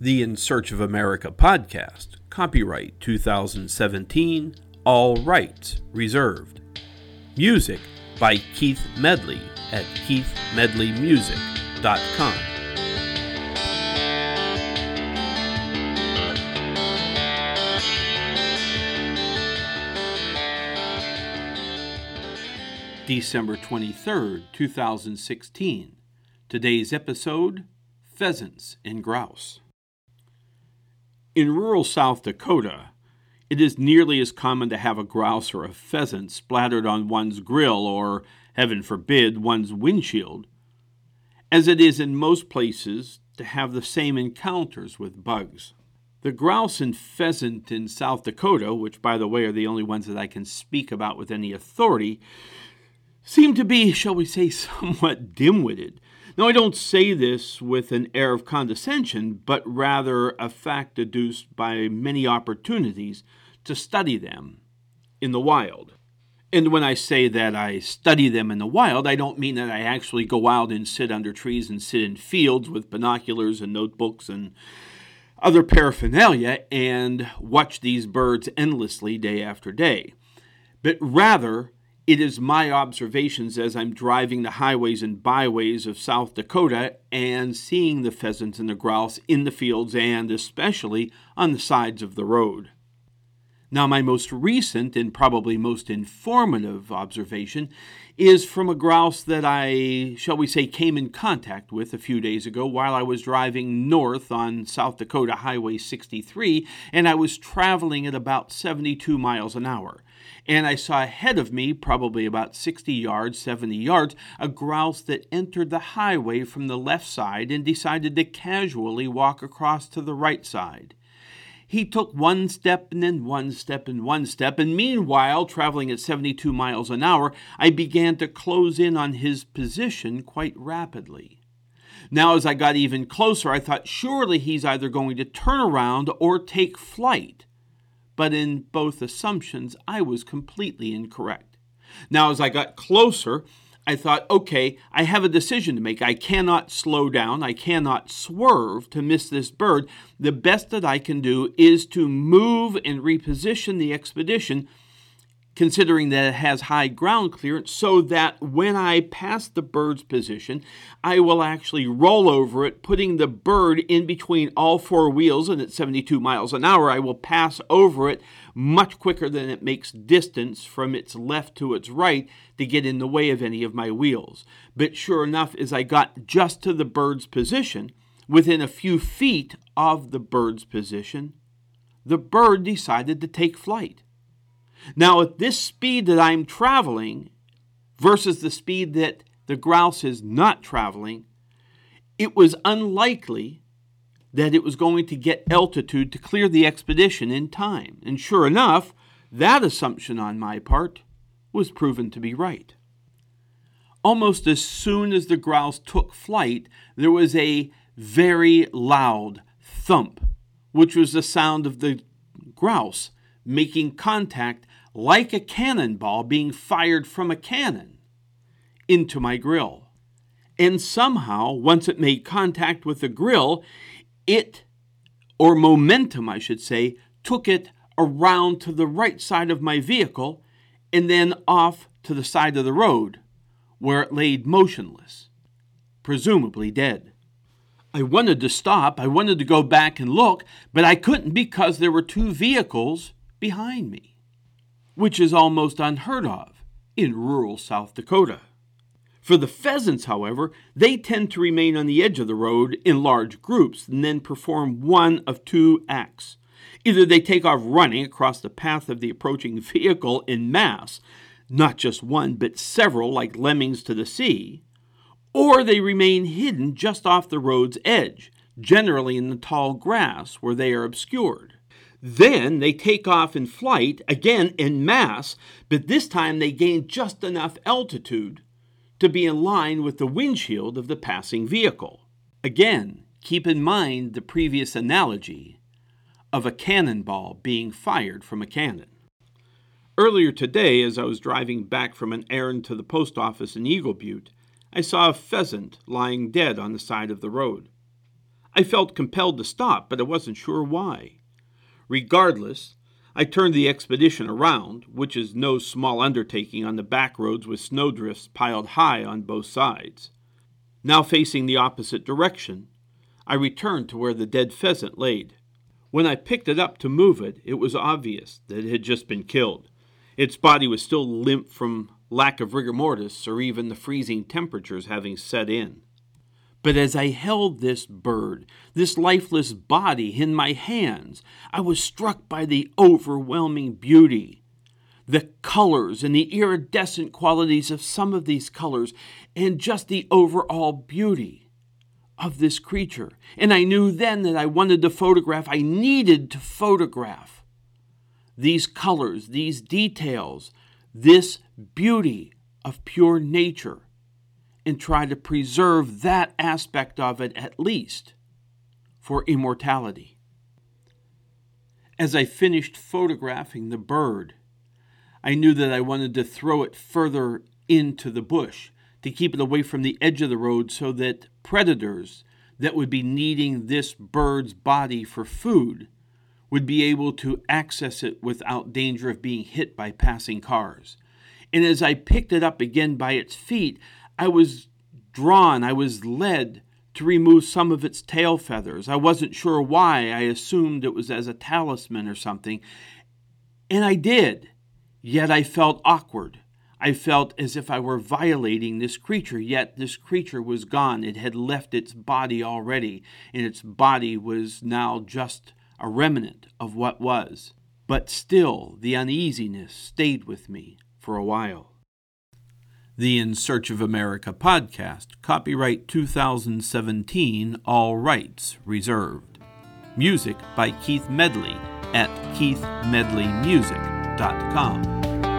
The In Search of America podcast, copyright 2017, all rights reserved. Music by Keith Medley at keithmedleymusic.com. December 23rd, 2016. Today's episode Pheasants and Grouse. In rural South Dakota, it is nearly as common to have a grouse or a pheasant splattered on one's grill or, heaven forbid, one's windshield, as it is in most places to have the same encounters with bugs. The grouse and pheasant in South Dakota, which by the way are the only ones that I can speak about with any authority, seem to be, shall we say, somewhat dim witted. Now, I don't say this with an air of condescension, but rather a fact deduced by many opportunities to study them in the wild. And when I say that I study them in the wild, I don't mean that I actually go out and sit under trees and sit in fields with binoculars and notebooks and other paraphernalia and watch these birds endlessly day after day. But rather, it is my observations as I'm driving the highways and byways of South Dakota and seeing the pheasants and the grouse in the fields and especially on the sides of the road. Now, my most recent and probably most informative observation is from a grouse that I, shall we say, came in contact with a few days ago while I was driving north on South Dakota Highway 63, and I was traveling at about 72 miles an hour and I saw ahead of me, probably about 60 yards, 70 yards, a grouse that entered the highway from the left side and decided to casually walk across to the right side. He took one step and then one step and one step, and meanwhile, traveling at 72 miles an hour, I began to close in on his position quite rapidly. Now, as I got even closer, I thought surely he's either going to turn around or take flight but in both assumptions, I was completely incorrect. Now, as I got closer, I thought, okay, I have a decision to make. I cannot slow down. I cannot swerve to miss this bird. The best that I can do is to move and reposition the Expedition considering that it has high ground clearance, so that when I pass the bird's position, I will actually roll over it, putting the bird in between all four wheels, and at 72 miles an hour, I will pass over it much quicker than it makes distance from its left to its right to get in the way of any of my wheels. But sure enough, as I got just to the bird's position, within a few feet of the bird's position, the bird decided to take flight. Now, at this speed that I'm traveling versus the speed that the grouse is not traveling, it was unlikely that it was going to get altitude to clear the Expedition in time. And sure enough, that assumption on my part was proven to be right. Almost as soon as the grouse took flight, there was a very loud thump, which was the sound of the grouse making contact like a cannonball being fired from a cannon into my grill. And somehow, once it made contact with the grill, it, or momentum, I should say, took it around to the right side of my vehicle and then off to the side of the road, where it laid motionless, presumably dead. I wanted to stop, I wanted to go back and look, but I couldn't because there were two vehicles behind me, which is almost unheard of in rural South Dakota. For the pheasants, however, they tend to remain on the edge of the road in large groups and then perform one of two acts. Either they take off running across the path of the approaching vehicle in mass, not just one, but several, like lemmings to the sea, or they remain hidden just off the road's edge, generally in the tall grass where they are obscured. Then they take off in flight, again in mass, but this time they gain just enough altitude to be in line with the windshield of the passing vehicle. Again, keep in mind the previous analogy of a cannonball being fired from a cannon. Earlier today, as I was driving back from an errand to the post office in Eagle Butte, I saw a pheasant lying dead on the side of the road. I felt compelled to stop, but I wasn't sure why. Regardless, I turned the Expedition around, which is no small undertaking on the back roads with snowdrifts piled high on both sides. Now facing the opposite direction, I returned to where the dead pheasant laid. When I picked it up to move it, it was obvious that it had just been killed. Its body was still limp from lack of rigor mortis or even the freezing temperatures having set in. But as I held this bird, this lifeless body in my hands, I was struck by the overwhelming beauty. The colors and the iridescent qualities of some of these colors, and just the overall beauty of this creature. And I knew then that I wanted to photograph, I needed to photograph these colors, these details, this beauty of pure nature and try to preserve that aspect of it at least for immortality. As I finished photographing the bird, I knew that I wanted to throw it further into the bush to keep it away from the edge of the road so that predators that would be needing this bird's body for food would be able to access it without danger of being hit by passing cars. And as I picked it up again by its feet, I was drawn, I was led to remove some of its tail feathers. I wasn't sure why. I assumed it was as a talisman or something. And I did. Yet I felt awkward. I felt as if I were violating this creature, yet this creature was gone. It had left its body already, and its body was now just a remnant of what was. But still, the uneasiness stayed with me for a while. The In Search of America podcast, copyright 2017, all rights reserved. Music by Keith Medley at keithmedleymusic.com.